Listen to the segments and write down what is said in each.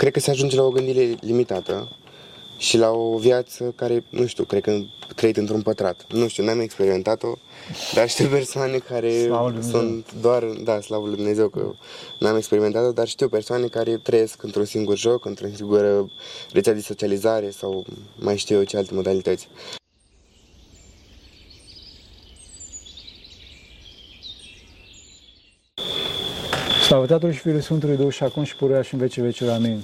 cred că se ajunge la o gândire limitată și la o viață care, nu știu, cred că trăit într-un pătrat. Nu știu, n-am experimentat-o, dar știu persoane care sunt doar, da, slavă lui Dumnezeu că n-am experimentat-o, dar știu persoane care trăiesc într-un singur joc, într-o singură rețea de socializare sau mai știu eu ce alte modalități. Slavă Tatălui și Fiului Sfântului Duh și acum și pururea și în vecii vecilor. Amin.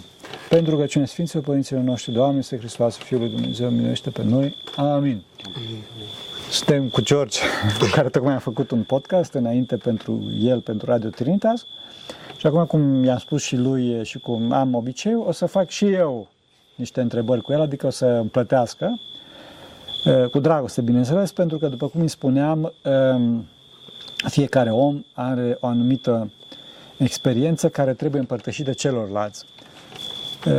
Pentru că cine Sfinților Părinților noștri, Doamne, este Hristos, Fiul lui Dumnezeu, miluiește pe noi. Amin. Suntem cu George, cu care tocmai am făcut un podcast înainte pentru el, pentru Radio Trinitas. Și acum, cum i-am spus și lui și cum am obiceiul, o să fac și eu niște întrebări cu el, adică o să îmi plătească, cu dragoste, bineînțeles, pentru că, după cum îi spuneam, fiecare om are o anumită experiență care trebuie împărtășită celorlalți.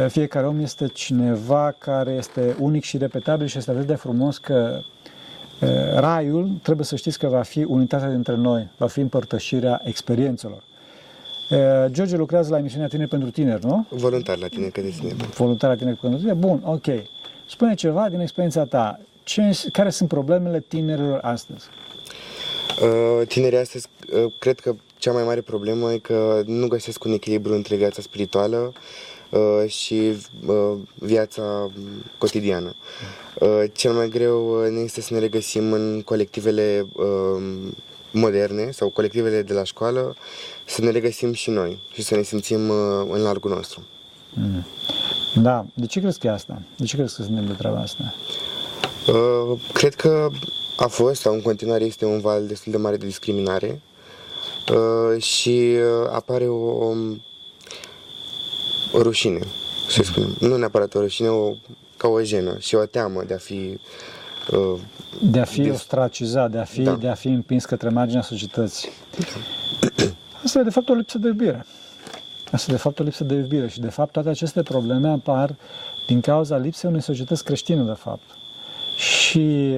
Fiecare om este cineva care este unic și repetabil și este atât de frumos că raiul, trebuie să știți că va fi unitatea dintre noi, va fi împărtășirea experiențelor. George lucrează la emisiunea Tineri pentru Tineri, nu? Voluntar la Tineri pentru Tineri. Voluntar la Tineri pentru Tineri. Bun, ok. Spune ceva din experiența ta. Ce, care sunt problemele tinerilor astăzi? tinerii astăzi, cred că cea mai mare problemă e că nu găsesc un echilibru între viața spirituală uh, și uh, viața cotidiană. Uh, cel mai greu ne este să ne regăsim în colectivele moderne sau colectivele de la școală, să ne regăsim și noi și să ne simțim în largul nostru. Mm. Da. De ce crezi că e asta? De ce crezi că se întâmplă treaba asta? Uh, cred că a fost sau în continuare este un val destul de mare de discriminare Uh, și uh, apare o, o rușine, să spunem. Nu neapărat o rușine, o, ca o jenă și o teamă de a fi uh, de a fi dis... ostracizat, de a fi, da. de a fi împins către marginea societății. Asta e de fapt o lipsă de iubire. Asta e de fapt o lipsă de iubire și de fapt toate aceste probleme apar din cauza lipsei unei societăți creștine de fapt. Și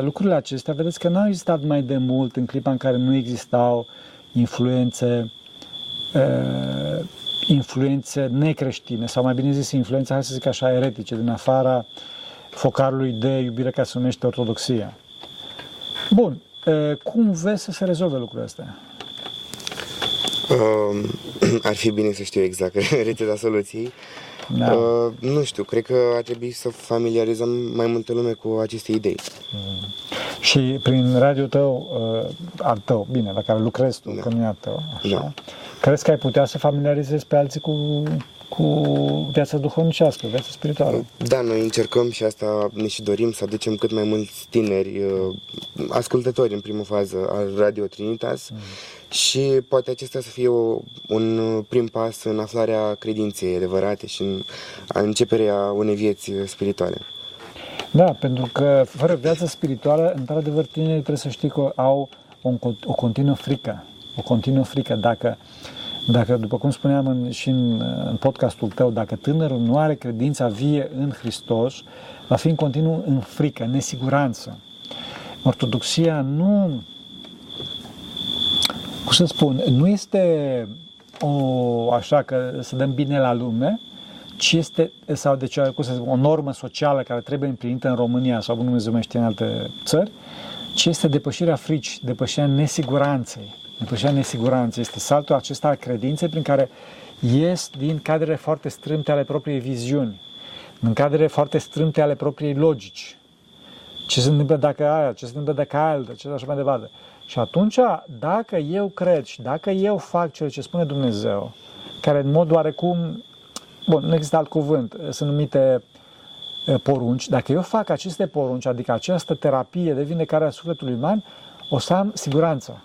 lucrurile acestea, vedeți că nu au existat mai de mult în clipa în care nu existau influențe influențe necreștine, sau mai bine zis, influențe, hai să zic așa, eretice, din afara focarului de iubire care se numește ortodoxia. Bun, cum vezi să se rezolve lucrurile astea? Uh, ar fi bine să știu exact rețeta soluției. Da. Uh, nu știu, cred că ar trebui să familiarizăm mai multă lume cu aceste idei. Mm. Și prin radio tău, uh, al tău, bine, la care lucrezi tu, da. că nu e al tău, așa, da. Crezi că ai putea să familiarizezi pe alții cu cu viața duhovnicească, viața spirituală. Da, noi încercăm și asta ne și dorim să aducem cât mai mulți tineri, uh, ascultători în primă fază al Radio Trinitas mm. și poate acesta să fie o, un prim pas în aflarea credinței adevărate și în a începerea unei vieți spirituale. Da, pentru că fără viața spirituală, într-adevăr, tinerii trebuie să știi că au o, o continuă frică. O continuă frică. Dacă uh, dacă, după cum spuneam în, și în, în podcastul tău, dacă tânărul nu are credința vie în Hristos, va fi în continuu în frică, în nesiguranță. Ortodoxia nu, cum să spun, nu este o, așa că să dăm bine la lume, ci este, sau de ce, cum să spun, o normă socială care trebuie împlinită în România sau nu mai știe în alte țări, ci este depășirea fricii, depășirea nesiguranței depășirea nesiguranței, este saltul acesta al credinței prin care ies din cadrele foarte strâmte ale propriei viziuni, în cadrele foarte strâmte ale propriei logici. Ce se întâmplă dacă aia, ce se întâmplă dacă altă, ce așa mai departe. Și atunci, dacă eu cred și dacă eu fac ceea ce spune Dumnezeu, care în mod oarecum, bun, nu există alt cuvânt, sunt numite porunci, dacă eu fac aceste porunci, adică această terapie de vindecare a sufletului uman, o să am siguranță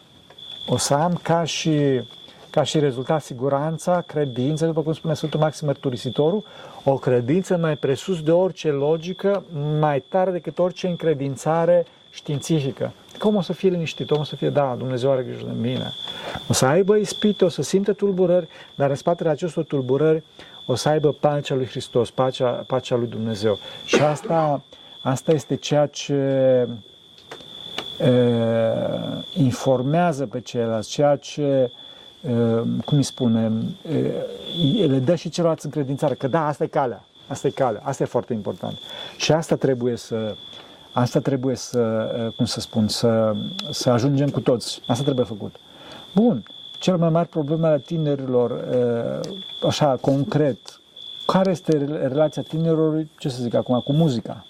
o să am ca și, ca și rezultat siguranța, credință, după cum spune Sfântul Maxim Mărturisitorul, o credință mai presus de orice logică, mai tare decât orice încredințare științifică. Cum o să fie liniștit? Om o să fie, da, Dumnezeu are grijă de mine. O să aibă ispite, o să simte tulburări, dar în spatele acestor tulburări o să aibă pacea lui Hristos, pacea, pacea lui Dumnezeu. Și asta, asta este ceea ce informează pe ceilalți, ceea ce cum îi spune, le dă și celorlalți încredințare, că da, asta e calea, asta e calea, asta e foarte important. Și asta trebuie să, asta trebuie să, cum să spun, să, să ajungem cu toți. Asta trebuie făcut. Bun, cel mai mare problemă a tinerilor, așa, concret, care este relația tinerilor, ce să zic acum, cu muzica?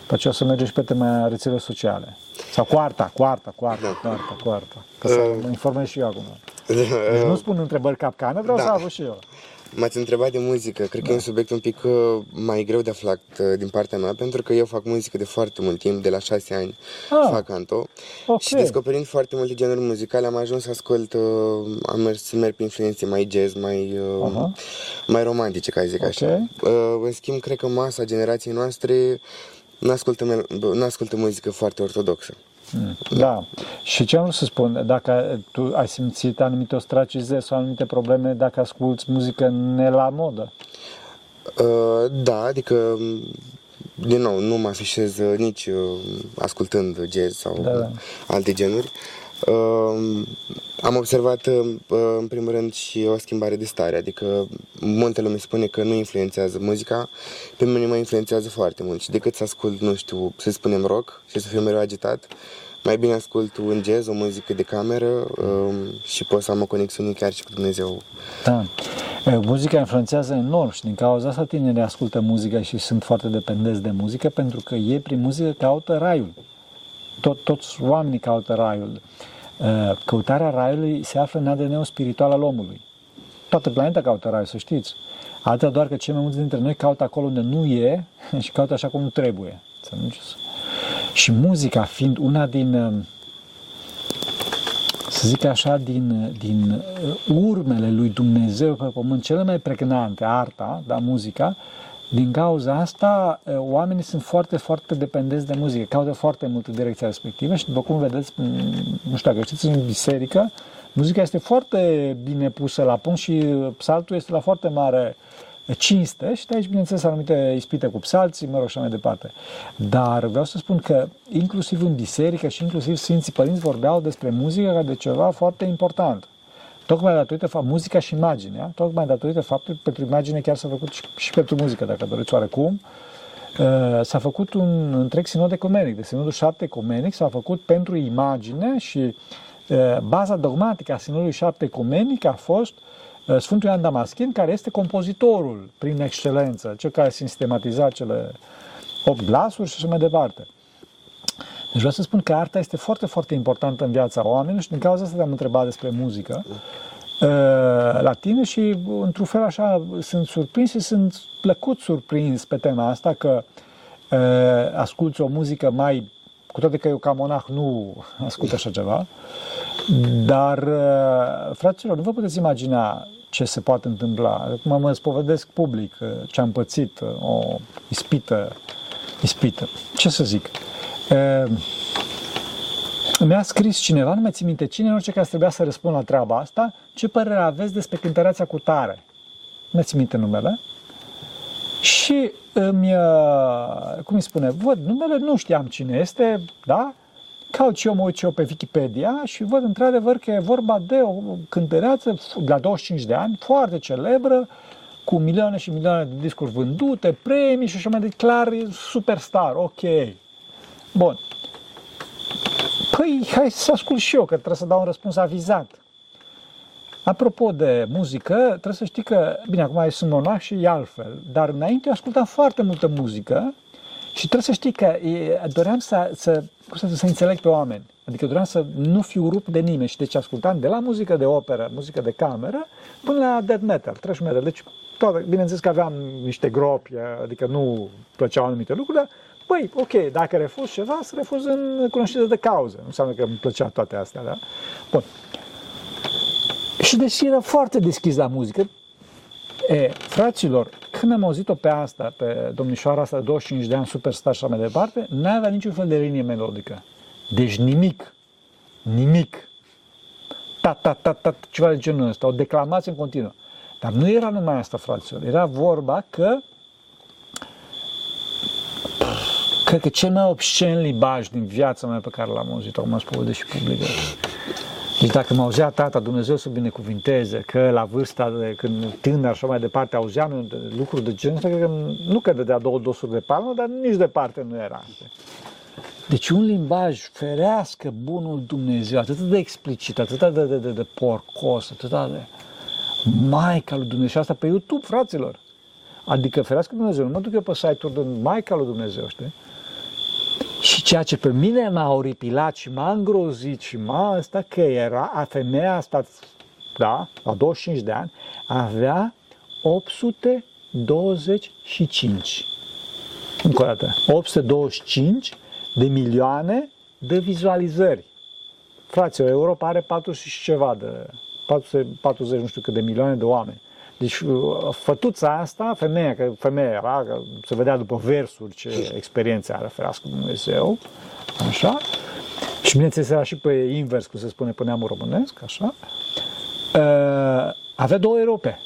După aceea o să mergem și pe tema rețele sociale. Sau cu arta, cu arta, cu arta, cu arta, cu arta. Ca să mă informez și eu acum. Deci nu spun întrebări capcane, vreau da. să avut și eu. M-ați întrebat de muzică. Cred da. că e un da. subiect un pic uh, mai greu de aflat uh, din partea mea, pentru că eu fac muzică de foarte mult timp, de la șase ani ah. fac canto. Okay. Și descoperind foarte multe genuri muzicale, am ajuns să ascult, uh, am mers să merg pe influențe mai jazz, mai, uh-huh. mai romantice, ca să zic okay. așa. În schimb, cred că masa generației noastre nu ascultă, nu ascultă muzică foarte ortodoxă. Mm. Da. Și ce am vrut să spun, dacă tu ai simțit anumite ostracizări sau anumite probleme dacă asculti muzică ne la modă? Uh, da, adică din nou, nu mă afișez nici uh, ascultând jazz sau da, da. alte genuri. Uh, am observat uh, în primul rând și o schimbare de stare, adică multe lume spune că nu influențează muzica, pe mine mă influențează foarte mult și decât să ascult, nu știu, să spunem rock și să fiu mereu agitat, mai bine ascult un jazz, o muzică de cameră um, și pot să am o conexiune chiar și cu Dumnezeu. Da. Muzica influențează enorm și din cauza asta tinerii ascultă muzica și sunt foarte dependenți de muzică pentru că ei prin muzică caută raiul. Tot, toți oamenii caută raiul. Căutarea raiului se află în ADN-ul spiritual al omului. Toată planeta caută raiul, să știți. Alta doar că cei mai mulți dintre noi caută acolo unde nu e și caută așa cum nu trebuie. Să nu și muzica fiind una din, uh, să zic așa, din, din uh, urmele lui Dumnezeu pe pământ, cele mai pregnante, arta, da, muzica, din cauza asta, uh, oamenii sunt foarte, foarte dependenți de muzică, caută foarte mult în direcția respectivă și, după cum vedeți, nu știu dacă știți, în biserică, muzica este foarte bine pusă la punct și psaltul este la foarte mare uh, cinste și de aici, bineînțeles, anumite ispite cu psalții, mă rog, și mai departe. Dar vreau să spun că inclusiv în biserică și inclusiv Sfinții Părinți vorbeau despre muzică ca de ceva foarte important. Tocmai datorită fapt, muzica și imaginea, tocmai datorită faptului pentru imagine chiar s-a făcut și, și pentru muzică, dacă doriți oarecum, uh, s-a făcut un întreg sinod ecumenic. De sinodul șapte ecumenic s-a făcut pentru imagine și uh, baza dogmatică a sinodului șapte ecumenic a fost uh, Uh, Sfântul Ioan Damaschin, care este compozitorul prin excelență, cel care a sistematizat cele opt glasuri și așa mai departe. Deci vreau să spun că arta este foarte, foarte importantă în viața oamenilor și din cauza asta te-am întrebat despre muzică uh, la tine și într-un fel așa sunt surprins și sunt plăcut surprins pe tema asta că uh, asculți o muzică mai, cu toate că eu ca monah nu ascult așa ceva, dar, uh, fraților, nu vă puteți imagina ce se poate întâmpla. Acum mă spovedesc public uh, ce am pățit, uh, o ispită, ispită. Ce să zic? Mi-a scris cineva, nu mai țin minte cine, în orice caz trebuia să răspund la treaba asta, ce părere aveți despre cântăreața cu tare? Nu mai țin minte numele. Și îmi, cum îi spune, văd numele, nu știam cine este, da? Caut și eu, mă uit și eu pe Wikipedia și văd într-adevăr că e vorba de o cântăreață la 25 de ani, foarte celebră, cu milioane și milioane de discuri vândute, premii și așa mai departe, clar, superstar, ok. Bun. Păi, hai să ascult și eu, că trebuie să dau un răspuns avizat. Apropo de muzică, trebuie să știi că, bine, acum sunt monah și e altfel, dar înainte eu ascultam foarte multă muzică și trebuie să știi că e, doream să, să, să, să înțeleg pe oameni. Adică doream să nu fiu rupt de nimeni și deci ascultam de la muzică de operă, muzică de cameră, până la death metal, trash metal. Deci, toate, bineînțeles că aveam niște gropi, adică nu plăceau anumite lucruri, dar Păi, ok, dacă refuz ceva, să refuz în cunoștință de cauză. Nu înseamnă că îmi plăcea toate astea, da? Bun. Și deși era foarte deschis la muzică, e, fraților, când am auzit-o pe asta, pe domnișoara asta de 25 de ani, superstar și așa mai departe, n-avea niciun fel de linie melodică. Deci nimic. Nimic. Ta, ta, ta, ta, ceva de genul ăsta, o declamație în continuu. Dar nu era numai asta, fraților. Era vorba că cred că cel mai obscen limbaj din viața mea pe care l-am auzit, acum spus și public. Deci dacă mă auzea tata, Dumnezeu să binecuvinteze, că la vârsta de când tânăr și mai departe auzeam lucruri de genul ăsta, că nu că dădea două dosuri de palmă, dar nici departe nu era. Deci un limbaj ferească bunul Dumnezeu, atât de explicit, atât de, de, de, de porcos, atât de Maica lui Dumnezeu. Și asta pe YouTube, fraților. Adică ferească Dumnezeu, nu mă duc eu pe site-uri de Maica lui Dumnezeu, știi? Și ceea ce pe mine m-a oripilat și m-a îngrozit și m-a asta că era, a femeia asta, da, la 25 de ani, avea 825. Încă o dată, 825 de milioane de vizualizări. Fraților, Europa are 40 și ceva de 440, nu știu cât de milioane de oameni. Deci uh, fătuța asta, femeia, că femeia era, că se vedea după versuri ce experiențe are ferească Dumnezeu, așa, și bineînțeles era și pe invers, cum se spune pe neamul românesc, așa, uh, avea două Europe.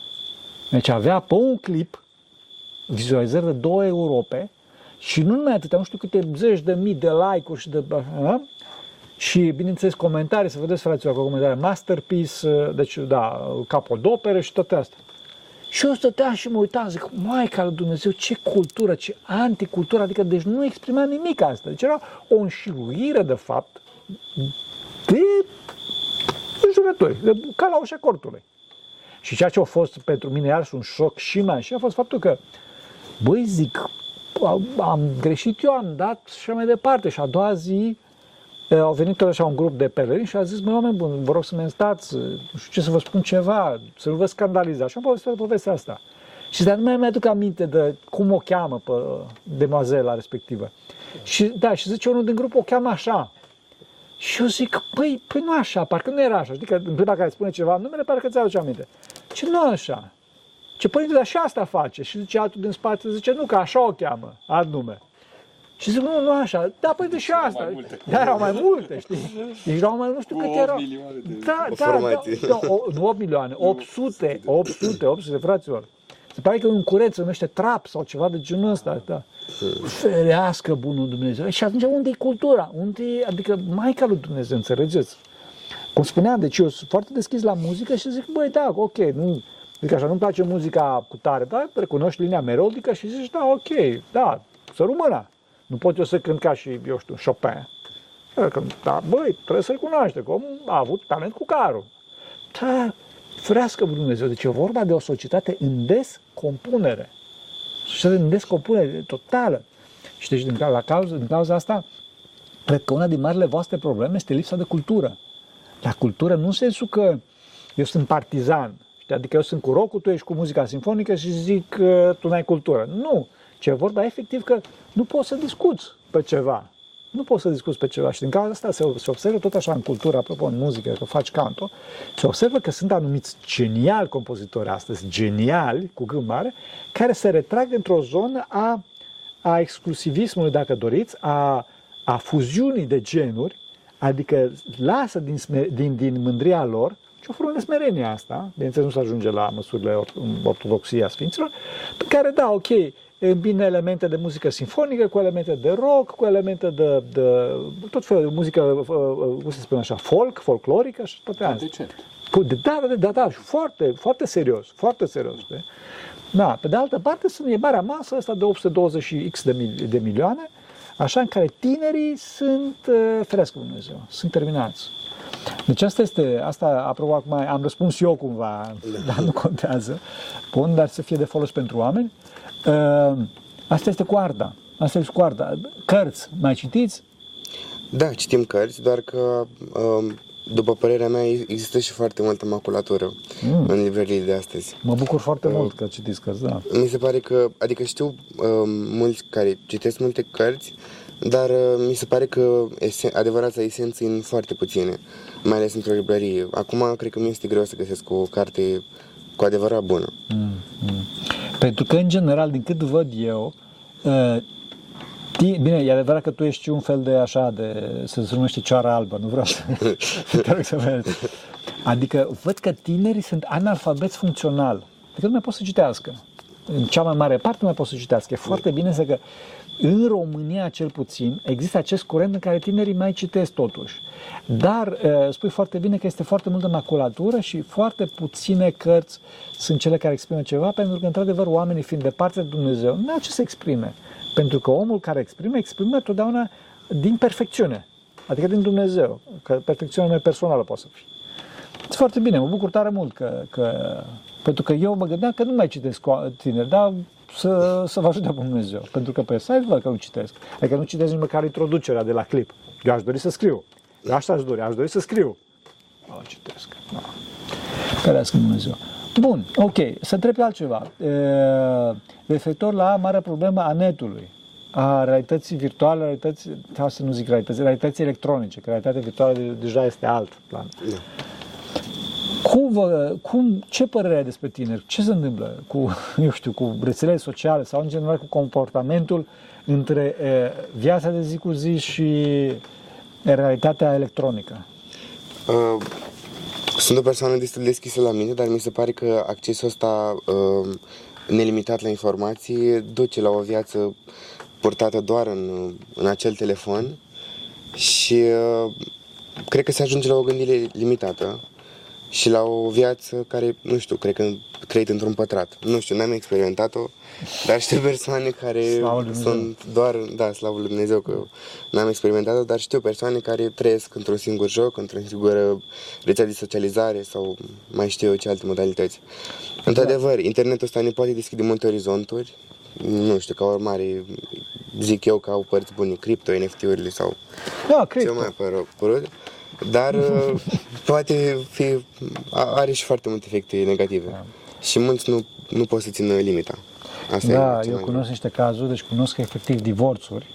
Deci avea pe un clip vizualizări de două Europe și nu numai atâtea, nu știu câte zeci de mii de like-uri și de... Uh, și, bineînțeles, comentarii, să vedeți, fraților, cu comentarii, masterpiece, deci, da, capodopere și toate astea. Și eu stăteam și mă uitam, zic, Maica lui Dumnezeu, ce cultură, ce anticultură, adică deci nu exprima nimic asta. Deci era o înșiruire, de fapt, de înjurături, de, ca la ușa cortului. Și ceea ce a fost pentru mine iarăși un șoc și mai și a fost faptul că, băi, zic, am greșit eu, am dat și mai departe. Și a doua zi au venit tot așa un grup de pelerinși și a zis, măi, oameni buni, vă rog să mă stați, nu știu ce să vă spun ceva, să nu vă scandalizați. Și am povestit povestea asta. Și dar nu mai mi-aduc aminte de cum o cheamă pe demoazela respectivă. Și da, și zice unul din grup o cheamă așa. Și eu zic, păi, păi nu așa, parcă nu era așa. Știi că în clipa care spune ceva, numele parcă ți aduce aminte. Ce nu așa? Ce părinte, dar și asta face. Și zice altul din spate, zice, nu, că așa o cheamă, alt nume. Și zic, nu, nu așa, da, păi de și asta. Da, erau mai multe, știi? Deci erau mai, nu știu câte erau. Da, da, da, da, o, nu 8 milioane, 800, 800, 800, fraților. Se pare că un curent se numește trap sau ceva de genul ăsta, da. Ferească bunul Dumnezeu. Și atunci unde e cultura? Unde e, adică Maica lui Dumnezeu, înțelegeți? Cum spuneam, deci eu sunt foarte deschis la muzică și zic, băi, da, ok, nu, Adică așa, nu-mi place muzica cu tare, dar recunoști linia melodică și zici, da, ok, da, să rămână. Nu pot eu să cânt ca și, eu știu, Chopin. Da, băi, trebuie să-l cunoaște, că a avut talent cu carul. Da, frească Dumnezeu. Deci e vorba de o societate în descompunere. Societate în descompunere totală. Și deci din, la cauza, din cauza asta, cred că una din marile voastre probleme este lipsa de cultură. La cultură nu în sensul că eu sunt partizan, știi? adică eu sunt cu rock tu ești cu muzica sinfonică și zic că tu n-ai cultură. Nu, ce e vorba efectiv că nu poți să discuți pe ceva. Nu poți să discuți pe ceva și din cauza asta se, se observă tot așa în cultură, apropo în muzică, că faci canto, se observă că sunt anumiți geniali compozitori astăzi, geniali, cu gând mare, care se retrag într-o zonă a, a exclusivismului, dacă doriți, a, a fuziunii de genuri, adică lasă din, din, din mândria lor și o formă de smerenie asta, bineînțeles nu se ajunge la măsurile ortodoxiei a Sfinților, pe care, da, ok, îmbină elemente de muzică sinfonică cu elemente de rock, cu elemente de, de tot felul de muzică, uh, uh, cum se spune așa, folk, folclorică și toate astea. Cu, da, da, da, da, și foarte, foarte serios, foarte serios. De? Da, pe de altă parte, sunt e marea masă asta de 820 X de, mil, de milioane, așa în care tinerii sunt, uh, ferească Dumnezeu, sunt terminați. Deci asta este, asta, apropo, acum am răspuns eu cumva, da. dar nu contează. Bun, dar să fie de folos pentru oameni. Uh, asta este cu arda. Asta este cu arda. Cărți, mai citiți? Da, citim cărți, doar că, um, după părerea mea, există și foarte multă maculatură mm. în librăriile de astăzi. Mă bucur foarte uh, mult că citiți cărți, da. Mi se pare că, adică știu um, mulți care citesc multe cărți, dar uh, mi se pare că esen, adevărata esență în foarte puține, mai ales într-o librărie. Acum, cred că mi este greu să găsesc o carte cu adevărat bună. Mm, mm. Pentru că, în general, din cât văd eu, uh, Bine, e adevărat că tu ești un fel de așa, de, să se numește cioara albă, nu vreau să te rog să vezi. Adică văd că tinerii sunt analfabeți funcțional. Adică nu mai pot să citească. în cea mai mare parte nu mai pot să citească. E foarte bine să că în România cel puțin există acest curent în care tinerii mai citesc totuși. Dar uh, spui foarte bine că este foarte multă maculatură și foarte puține cărți sunt cele care exprimă ceva, pentru că, într-adevăr, oamenii fiind departe de Dumnezeu, nu au ce să exprime. Pentru că omul care exprimă, exprimă totdeauna din perfecțiune, adică din Dumnezeu, că perfecțiunea mai personală poate să fie. E foarte bine, mă bucur tare mult că, că pentru că eu mă gândeam că nu mai citesc cu tineri, dar să, să vă ajute Dumnezeu. Pentru că pe site văd că nu citesc. Adică nu citesc nici măcar introducerea de la clip. Eu aș dori să scriu. Eu așa aș dori, aș dori să scriu. Nu citesc. Nu. Ferească Dumnezeu. Bun, ok. Să întreb altceva. E, referitor la marea problemă a netului a realității virtuale, realității, sau să nu zic realității, realității electronice, că realitatea virtuală deja este alt plan. Da. Cum, vă, cum, ce părere ai despre tineri? Ce se întâmplă cu, eu știu, cu rețelele sociale sau în general cu comportamentul între e, viața de zi cu zi și realitatea electronică? Uh, sunt o persoană destul de deschisă la mine, dar mi se pare că accesul ăsta uh, nelimitat la informații duce la o viață purtată doar în, în acel telefon și uh, cred că se ajunge la o gândire limitată și la o viață care, nu știu, cred că trăit într-un pătrat. Nu știu, n-am experimentat-o, dar știu persoane care sunt doar, da, slavă lui Dumnezeu că n-am experimentat-o, dar știu persoane care trăiesc într-un singur joc, într-o singură rețea de socializare sau mai știu eu ce alte modalități. Într-adevăr, internetul ăsta ne poate deschide multe orizonturi, nu știu, ca urmare, zic eu că au părți bune, cripto, NFT-urile sau da, cripto. ce mai părut. Dar uh, poate fi, are și foarte multe efecte negative. Da. Și mulți nu, nu pot să țină limita. Asta da, eu cunosc niște cazuri, deci cunosc efectiv divorțuri,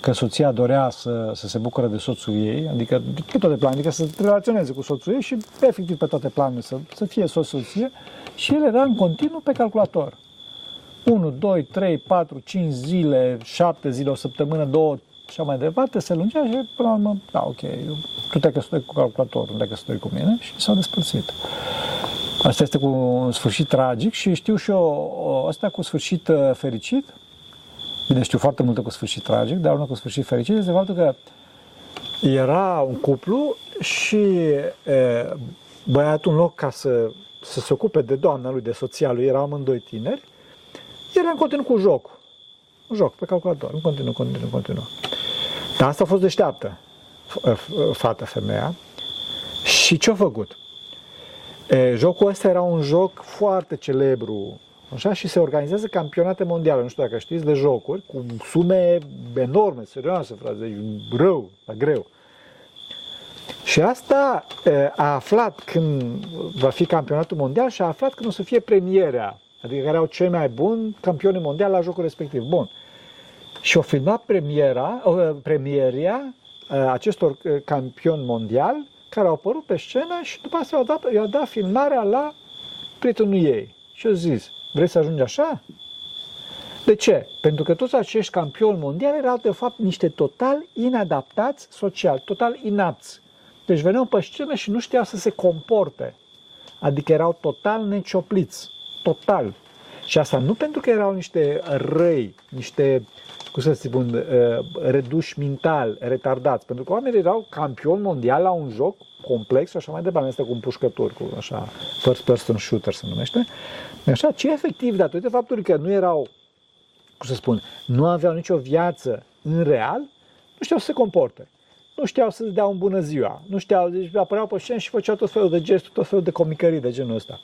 că soția dorea să, să se bucure de soțul ei, adică pe toate planurile, adică să relaționeze cu soțul ei și efectiv pe toate planurile să, să fie soț-soție și el era în continuu pe calculator. 1, 2, 3, 4, 5 zile, 7 zile, o săptămână, 2, și așa mai departe, se lungea și până la urmă, da, ok, tu te-ai căsătorit cu calculatorul, nu te-ai căsătorit cu mine și s-au despărțit. Asta este cu un sfârșit tragic și știu și eu asta cu sfârșit uh, fericit. Bine, știu foarte multe cu sfârșit tragic, dar unul cu sfârșit fericit este faptul că era un cuplu și e, băiatul în loc ca să, să se ocupe de doamna lui, de soția lui, erau amândoi tineri, era în continuu cu jocul. Un joc pe calculator, în continuu, în continuu, în continuu. Dar asta a fost deșteaptă, fata, femeia. Și ce-a făcut? E, jocul ăsta era un joc foarte celebru, așa, și se organizează campionate mondiale, nu știu dacă știți, de jocuri, cu sume enorme, serioase, frate, deci rău, la greu. Și asta a aflat când va fi campionatul mondial și a aflat când o să fie premierea, adică care au cei mai buni campioni mondiali la jocul respectiv. Bun. Și o filmat premiera, premieria acestor campioni mondiali care au apărut pe scenă și după asta i-au dat, i-au dat filmarea la prietenul ei. Și au zis, vrei să ajungi așa? De ce? Pentru că toți acești campioni mondiali erau de fapt niște total inadaptați social, total inapți. Deci veneau pe scenă și nu știau să se comporte. Adică erau total neciopliți. Total. Și asta nu pentru că erau niște răi, niște cum să spun, uh, reduși mental, retardați, pentru că oamenii erau campioni mondial la un joc complex și așa mai departe, este cu împușcători, cu așa, first person shooter se numește, așa, ce efectiv, datorită faptului că nu erau, cum să spun, nu aveau nicio viață în real, nu știau să se comporte. Nu știau să dea un bună ziua, nu știau, deci apăreau pe scenă și făceau tot felul de gesturi, tot felul de comicării de genul ăsta.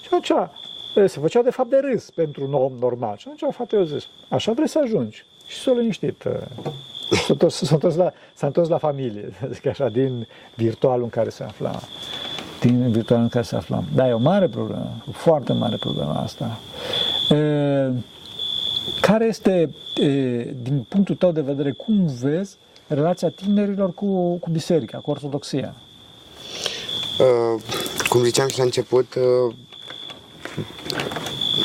Și atunci se făceau de fapt de râs pentru un om normal. Și atunci fata eu zis, așa vrei să ajungi. Și s-a liniștit. S-a întors, s-a întors, la, s-a întors la familie, zic așa, din virtualul în care se afla. Din virtualul în care se afla. Da, e o mare problemă, o foarte mare problemă asta. E, care este, e, din punctul tău de vedere, cum vezi relația tinerilor cu, cu biserica, cu ortodoxia? Uh, cum ziceam și la început, uh,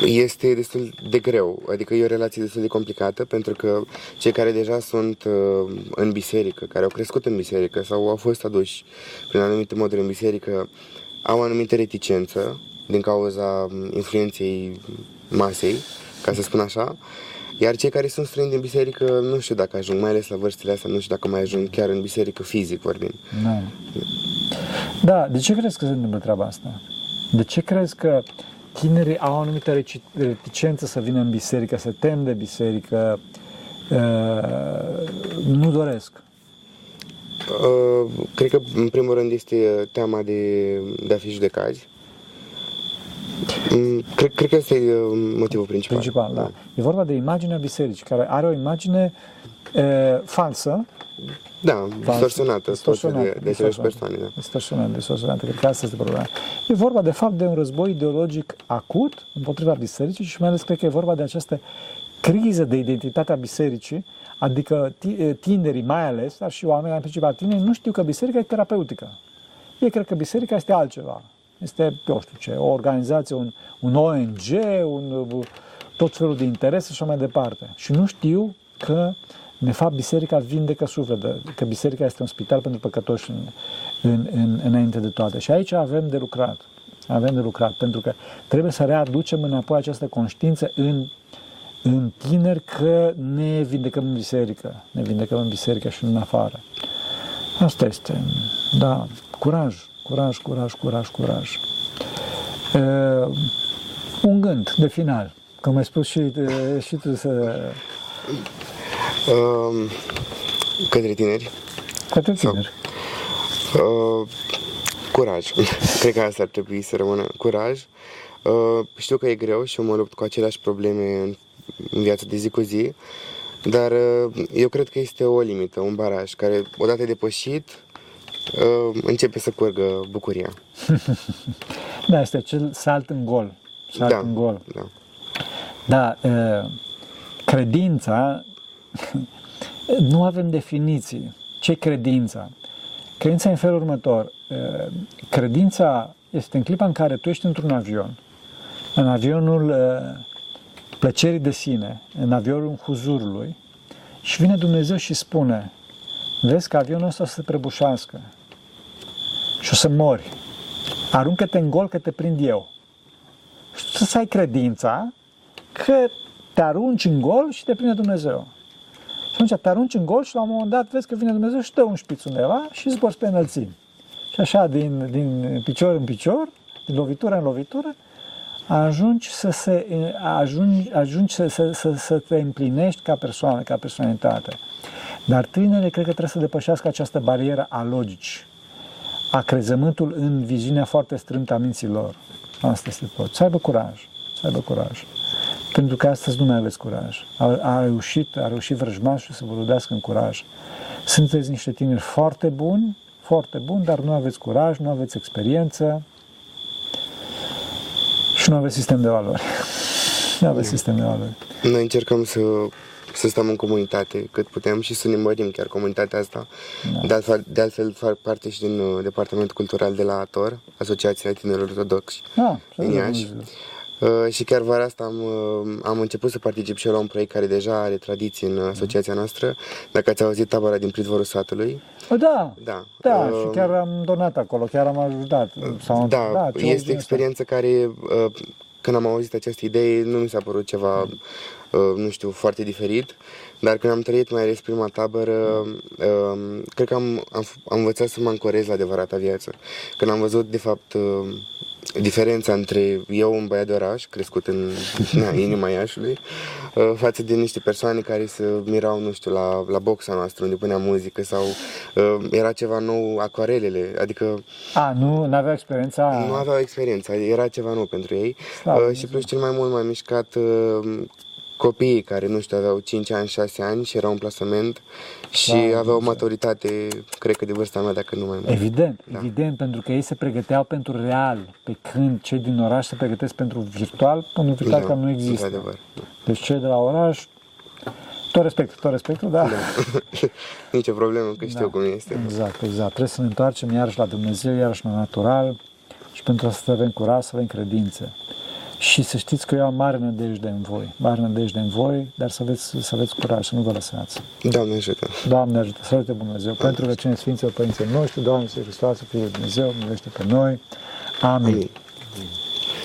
este destul de greu, adică e o relație destul de complicată pentru că cei care deja sunt uh, în biserică, care au crescut în biserică sau au fost aduși prin anumite moduri în biserică, au o anumită reticență din cauza influenței masei ca să spun așa. Iar cei care sunt străini din biserică, nu știu dacă ajung, mai ales la vârstele astea, nu știu dacă mai ajung chiar în biserică fizic vorbind. Da. Da, de ce crezi că se întâmplă treaba asta? De ce crezi că tinerii au o anumită reci- reticență să vină în biserică, să tem de biserică, uh, nu doresc? Uh, cred că, în primul rând, este teama de, de a fi judecați. Mm, Cred, cred că ăsta e uh, motivul principal. Principal, da. E vorba de imaginea bisericii, care are o imagine uh, falsă, Da, distorsionată, distorsionată, de, de aceleași distorsionată. persoane. Da. distorsionată, distorsionată, cred că asta este problema. E vorba, de fapt, de un război ideologic acut împotriva bisericii și mai ales cred că e vorba de această criză de identitate a bisericii, adică ti- tinerii mai ales, dar și oamenii, în principal tineri, nu știu că biserica e terapeutică. Ei cred că biserica este altceva. Este, eu știu ce, o organizație, un, un ONG, un, tot felul de interese și așa mai departe. Și nu știu că, de fapt, biserica vindecă sufletul, că biserica este un spital pentru păcătoși în, în, în, înainte de toate. Și aici avem de lucrat. Avem de lucrat, pentru că trebuie să readucem înapoi această conștiință în, în tineri că ne vindecăm în biserică. Ne vindecăm în biserică și nu în afară. Asta este, da, curaj, curaj, curaj, curaj, curaj. Uh, un gând de final, că mai spus și, uh, și tu să... Uh, către tineri, Către tineri. uh, curaj. cred că asta ar trebui să rămână. Curaj. Uh, știu că e greu și eu mă lupt cu aceleași probleme în, în viața de zi cu zi, dar uh, eu cred că este o limită, un baraj, care odată depășit, uh, începe să curgă bucuria. Da, este acel salt în gol. Salt Da, în gol. da. Da, uh, credința, nu avem definiții. Ce credința? Credința e în felul următor. Uh, Credința este în clipa în care tu ești într-un avion, în avionul uh, plăcerii de sine, în avionul huzurului, și vine Dumnezeu și spune, vezi că avionul ăsta o să se prăbușească și o să mori. Aruncă-te în gol că te prind eu. Și tu să ai credința că te arunci în gol și te prinde Dumnezeu. Și atunci te arunci în gol și la un moment dat vezi că vine Dumnezeu și dă un șpiț undeva și zbori pe înălțimi. Și așa, din, din picior în picior, din lovitură în lovitură, ajungi să, se, ajungi, ajungi să, să, să, să te împlinești ca persoană, ca personalitate. Dar tinerii cred că trebuie să depășească această barieră a logicii, a crezământul în viziunea foarte strâmtă a minților. Asta este tot. Să aibă curaj, să aibă curaj. Pentru că astăzi nu mai aveți curaj. A, a reușit, a reușit vrăjmașul să vă ludească în curaj. Sunteți niște tineri foarte buni, foarte buni, dar nu aveți curaj, nu aveți experiență și nu aveți sistem de valori. Nu aveți sistem de valori. Noi încercăm să, să stăm în comunitate cât putem și să ne mărim chiar comunitatea asta. Da. De, altfel, de altfel fac parte și din uh, Departamentul Cultural de la ATOR, Asociația Tinerilor Ortodoxi Da, din Iași. Uh, și chiar vara asta am, uh, am început să particip și eu la un proiect care deja are tradiție în asociația noastră. Dacă ați auzit tabăra din Pridvorul satului. O, da, Da. da, Uh, și chiar am donat acolo, chiar am ajutat. Sau, Da, ceva de genul este ăsta. o experiență care, uh, când am auzit această idee, nu mi s-a părut ceva, uh, nu știu, foarte diferit, dar când am trăit mai ales prima tabără, uh, cred că am, am, f- am învățat să mă ancorez la adevărata viață. Când am văzut, de fapt, uh, diferența între eu, un băiat de oraș, crescut în na, inima Iașului, uh, față de niște persoane care se mirau, nu știu, la, la boxa noastră, unde punea muzică sau uh, era ceva nou, acuarelele, adică A, nu, n-avea experiența. nu aveau experiență, era ceva nou pentru ei Slavă uh, și plus cel mai mult m-a mișcat uh, copiii care, nu știu, aveau 5 ani, 6 ani și erau în plasament și Slavă aveau maturitate, cred că de vârsta mea, dacă nu mai mult. Evident, Da. evident, pentru că ei se pregăteau pentru real, pe când cei din oraș se pregătesc pentru virtual, pentru virtual Da, că nu există. într-adevăr, da. Deci cei de la oraș, tot respect, tot respectul, da. Nici o problemă, că știu cum este. Exact, exact. Trebuie să ne întoarcem iarăși la Dumnezeu, iarăși la natural și pentru asta să avem curaj, să avem credință. Și să știți că eu am mare nădejde în voi, mare nădejde în voi, dar să aveți, să aveți curaj, să nu vă lăsați. Doamne ajută! Doamne ajută, să uite Dumnezeu, pentru că cine Sfinților Părinților noștri, Doamne Iisus Hristos, Fiul lui Dumnezeu, miluiește pe noi. Amin. Amin.